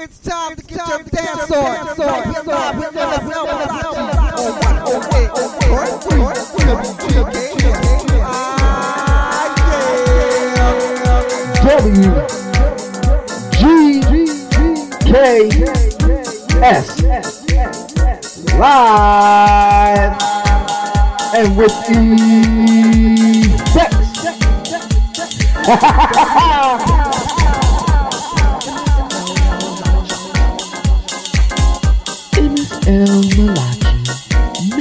It's time to get your dance on. Right here live with MSL Malachi. On 108.3 Ah, WGKS live and with the effects. El Malachi Master.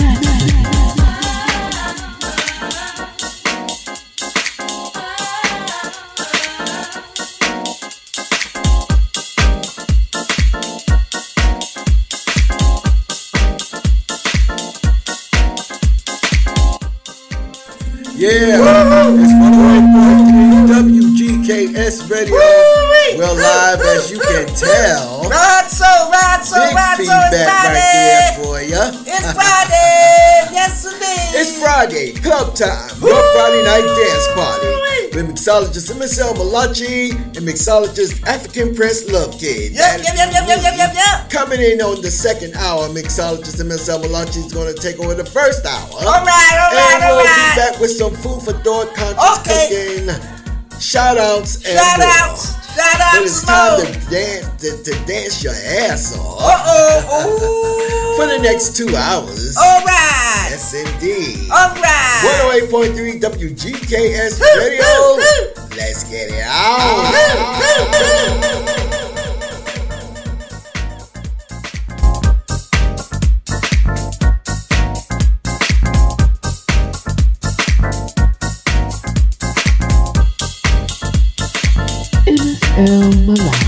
Yeah, it's 108.3 WGKS Radio. Woo-wee. We're live, as you can tell. So, rod so, Big rod so, it's feedback right there Friday. for ya. It's Friday. Yes, indeed. It's Friday, club time, your Friday night dance party. With mixologist MSL Malachi and mixologist African Prince Lovkid. Yep, yep, yep, yep, yep, yep, yep, yep. Coming in on the second hour, mixologist MSL Malachi is going to take over the first hour. All right, all right, and all we'll right. be back with some food for thought, conscious Okay. cooking, shout outs, and Shout more. Out, shout But out, it's time to dance, to, to dance your ass off Uh-oh, for the next two hours. All right, Yes, indeed. all right. 108.3 WGKS Radio. Let's get it out. El Malachi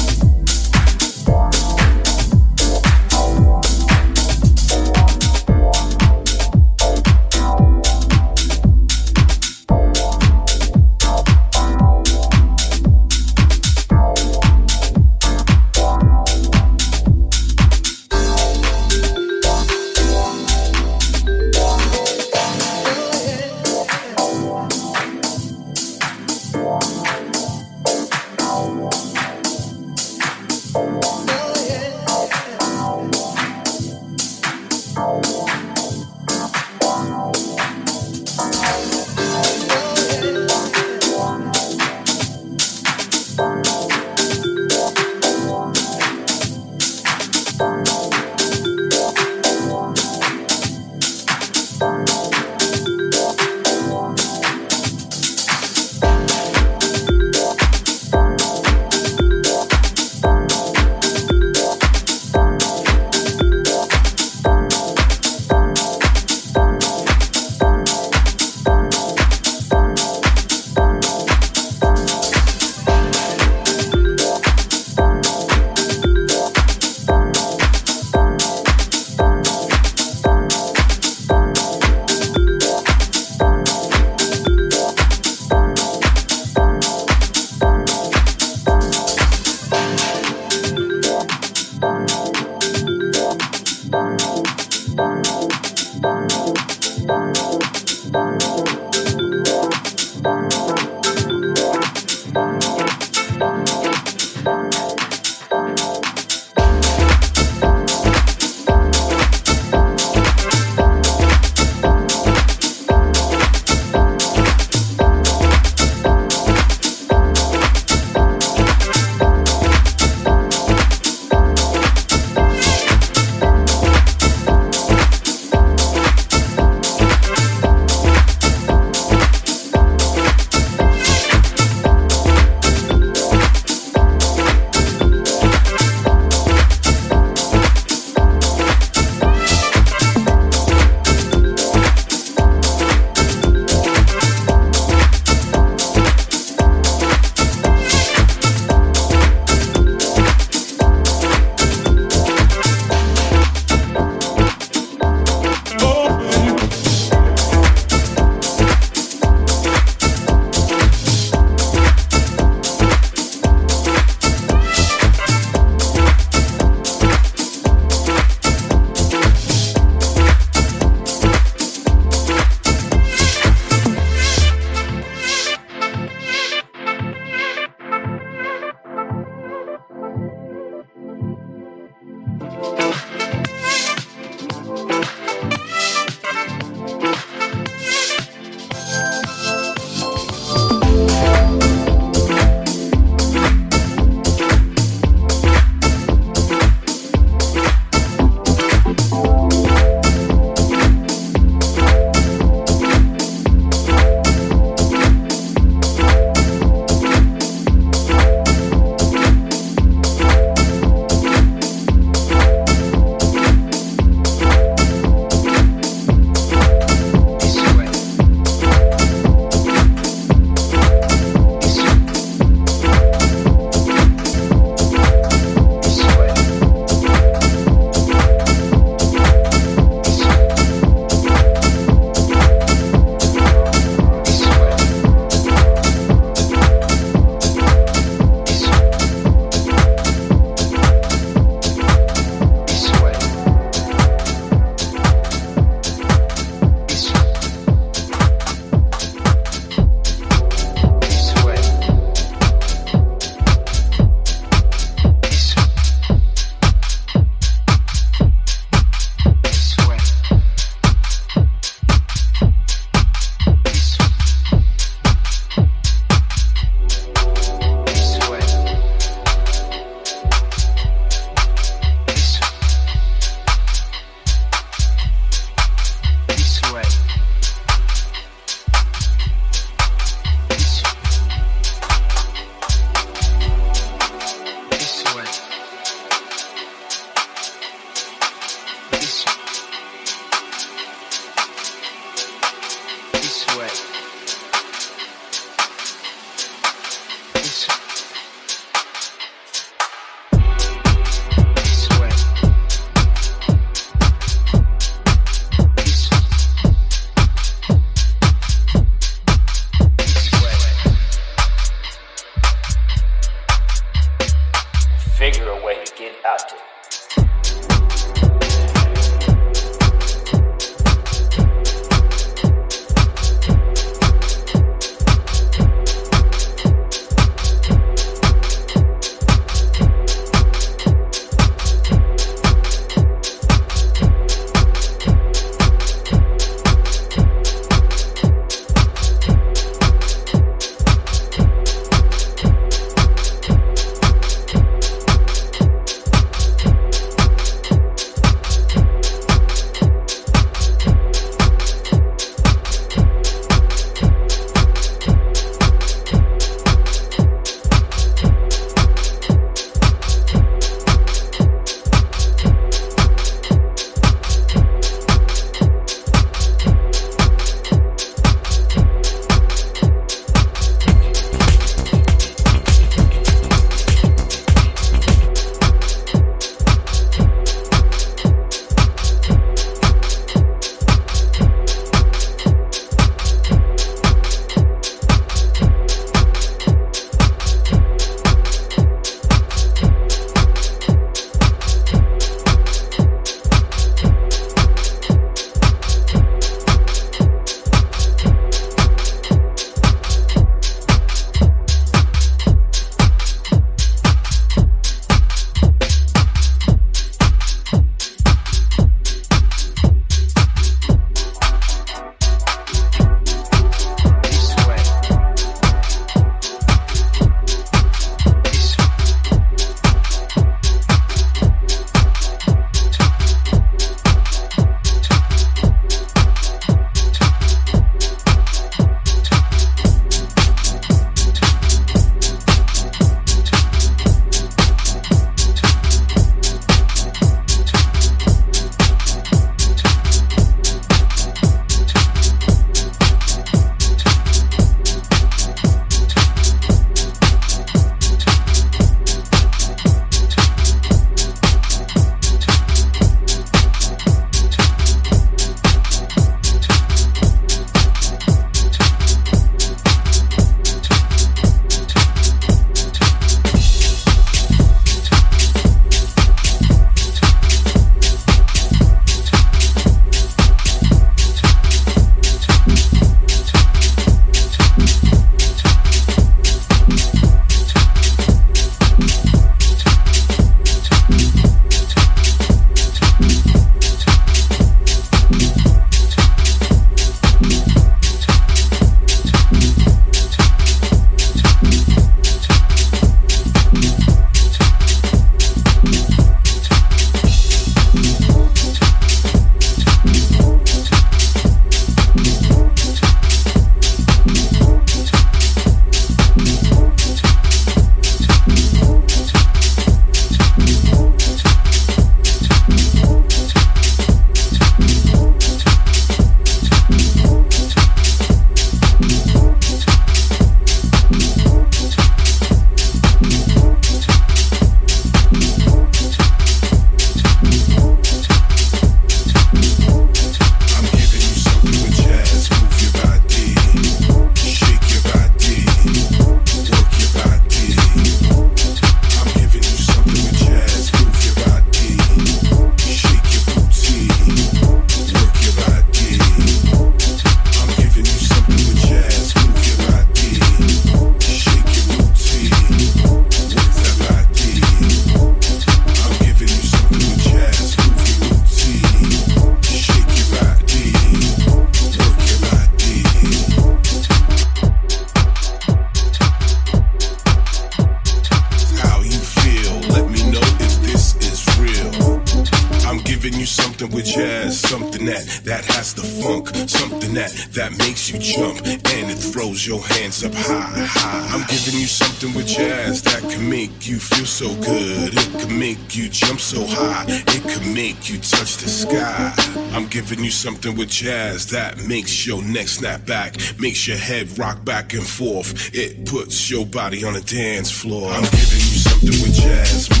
Something with jazz that makes your neck snap back, makes your head rock back and forth. It puts your body on the dance floor. I'm giving you something with jazz.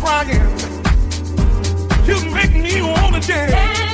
crying. You make me wanna dance.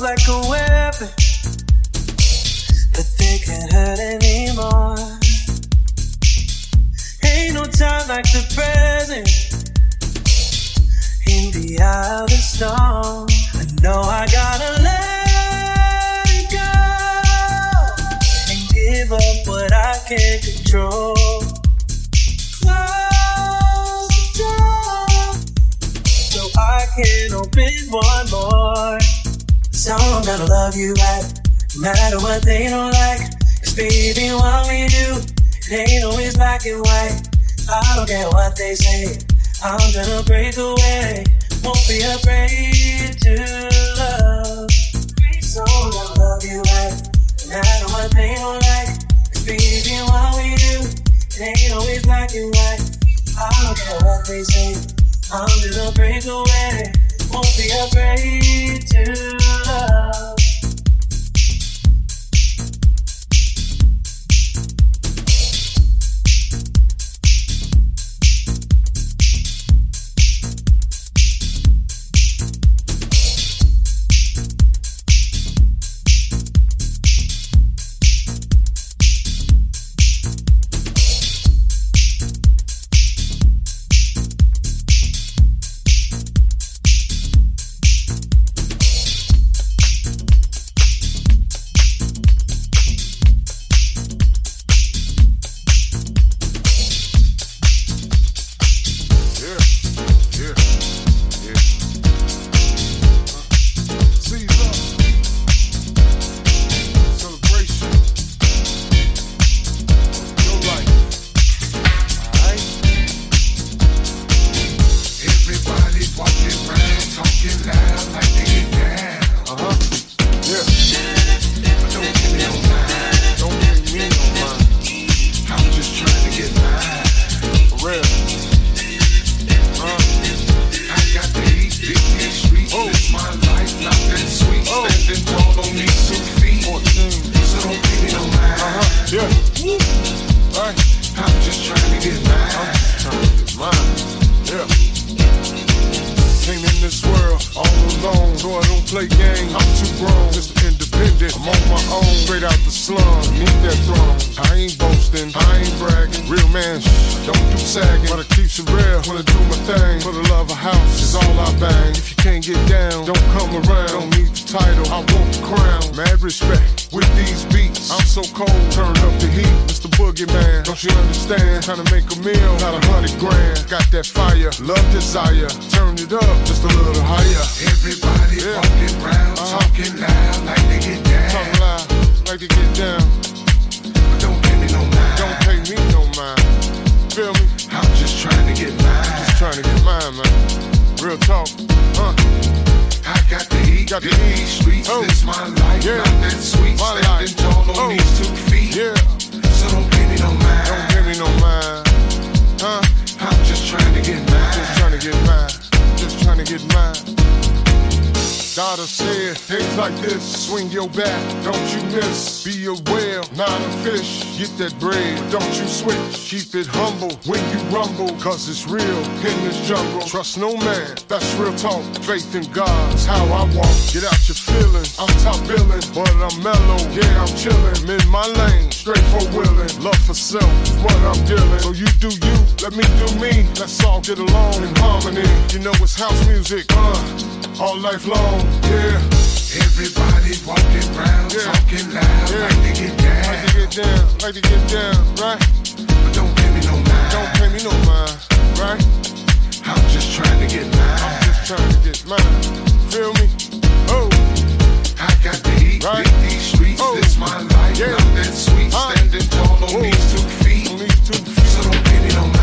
arms like a weapon, but they can't hurt anymore. Ain't no time like the present. In the eye of the storm, I know I gotta let it go and give up what I can't control. Close the door, so I can open one more song, gonna love you right. No matter what they don't like. Cause baby, what we do, it ain't always black and white. I don't care what they say. I'm gonna break away. Won't be afraid to love. So I'm gonna love you right. No matter what they don't like. Cause baby, what we do, it ain't always black and white. I don't care what they say. I'm gonna break away won't be afraid to love. Trust no man, that's real talk. Faith in God's how I walk. Get out your feelings. I'm top billing, but I'm mellow. Yeah, I'm chillin'. I'm in my lane, straight for willin'. Love for self is what I'm dealing. So you do you, let me do me. Let's all get along in harmony. You know it's house music, uh, all life long. Yeah. Everybody walking round, yeah. talking loud, yeah. like to get down. Like to get down, like to get down, right? But don't pay me no mind. Don't pay me no mind, right? I'm just trying to get mine. I'm just trying to get mine. Feel me? Oh. I got to eat, right? beat these streets. Oh. This my life. Yeah. Love that sweet. Huh? Standing tall on Whoa. these two feet. On these two feet. So don't pity on me.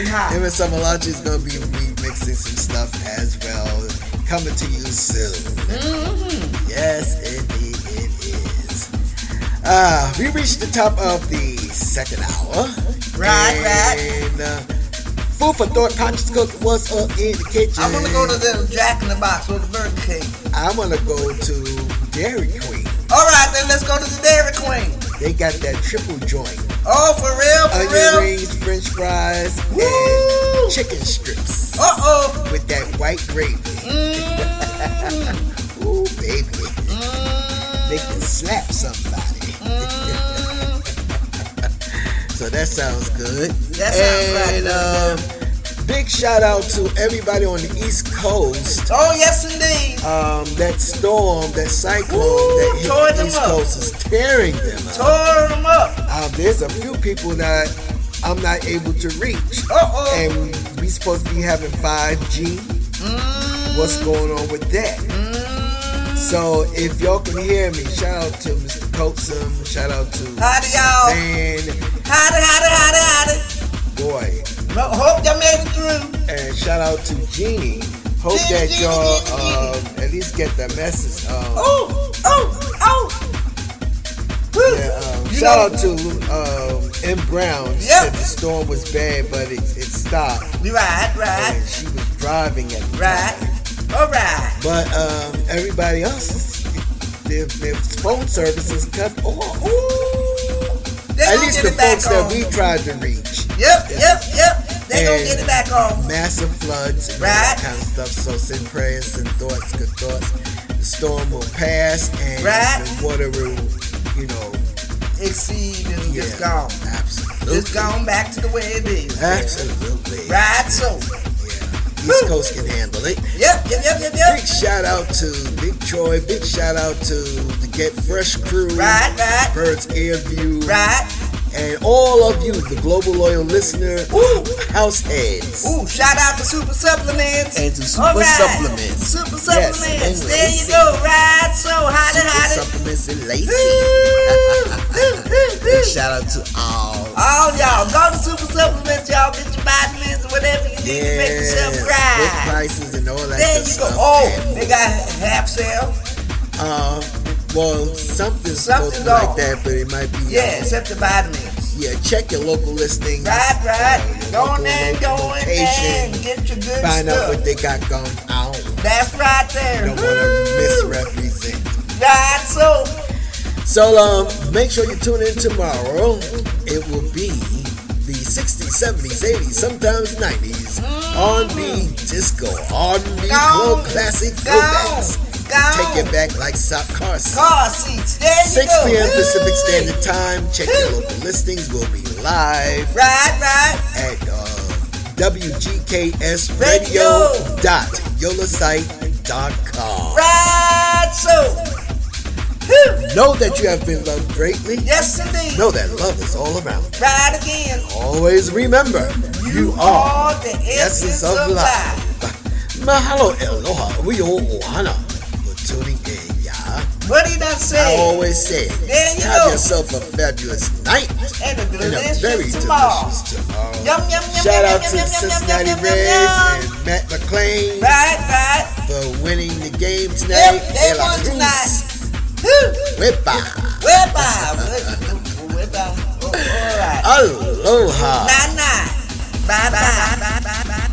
Something hot. Him and Samalachi is going to be remixing some stuff as well. Coming to you soon. Mm-hmm. Yes, indeed it is. Uh, we reached the top of the second hour. Right, right. uh, Food for thought, conscious cook was up in the kitchen. I'm gonna go to the Jack in the Box with the Burger King. I'm gonna go to Dairy Queen. All right, then let's go to the Dairy Queen. They got that triple joint. Oh, for real, for Onion real. rings, french fries, Woo! and chicken strips. Uh oh. With that white gravy. Mm, Ooh, baby. mm, They can slap somebody. mm. so that sounds good. That sounds right. and, um, big shout out to everybody on the East Coast. Oh yes, indeed. Um, that storm, that cyclone Ooh, that hit the East up. Coast is tearing them up. Tore them up. There's a few people that I'm not able to reach. Uh oh. And we supposed to be having 5G. What's going on with that? So if y'all can hear me, shout out to Mr. Coatsum, shout out to Howdy, y'all. Dan, Howdy, howdy, howdy, howdy. boy, No, hope y'all made it through. and shout out to Jeannie. Hope Jeannie, that Jeannie, y'all Jeannie, um, at least get the message. Um, Oh, oh, oh. Yeah, shout out to um, M. Brown. She Yep. said the storm was bad, but it, it stopped, Right, right, and she was driving at the right. time. All right. But um, everybody else, their, their phone services cut off. Ooh. They At least the folks that on. we tried to reach. Yep, yep, yep. They gonna get it back on. Massive floods and all that Right. kind of stuff. So send prayers, send thoughts, good thoughts. The storm will pass and Right. the water will, you know, Exceed and yeah, it's gone. Absolutely. It's gone back to the way it is. Absolutely. Right, so. Yeah. East Coast can handle it. Yep, yep, yep, yep, yep. Big shout out to Big Troy. Big shout out to the Get Fresh crew. Right, right, Bird's Air View. right. And all of you, the global loyal listener, house heads. Ooh, shout out to Super Supplements. And to Super right. Supplements. Super Supplements. and there you go. Right, so hotty, Super hotty. supplements and Ooh, ooh, ooh, ooh. shout out to all. All y'all, go to Super Supplements, y'all. Get your vitamins or whatever you need to make yourself good right. prices and all that There good you go. Oh, And, they got half sale. uh, well, something's supposed to like that, but it might be. Yeah, uh, except the vitamins. yeah, check your local listings. Right, right. uh, Go in there, go in there and get your good Find out what they got going on. That's right there. You don't want to misrepresent. Right, so So um, make sure you tune in tomorrow. It will be the 60s, 70s, 80s, sometimes 90s R&B disco, R&B club classic throwbacks. Take it back like sock car seats. car seats. There you 6 go. p.m. Pacific Standard Time. Check your local listings. We'll be live Right, right. at uh, WGKS Radio. Radio.yolasite.com. Right, so. Know that you have been loved greatly. Yes, indeed. Know that love is all around. Right again. Always remember, you are the the essence, essence of of life. life. Mahalo aloha. We all ohana for tuning in, What he done I always say, There you have go. yourself a fabulous night and a and a very tomorrow. delicious tomorrow. Yum, yum, yum, Shout yum, out yum, to yum, yum, Cincinnati yum, yum, yum, Reds yum. and Matt McLain Right, right. for winning the game tonight. Yep, they won tonight. Whereby? Whereby? Oh, all right. Aloha. Night, night. Bye, bye. bye, bye, bye, bye.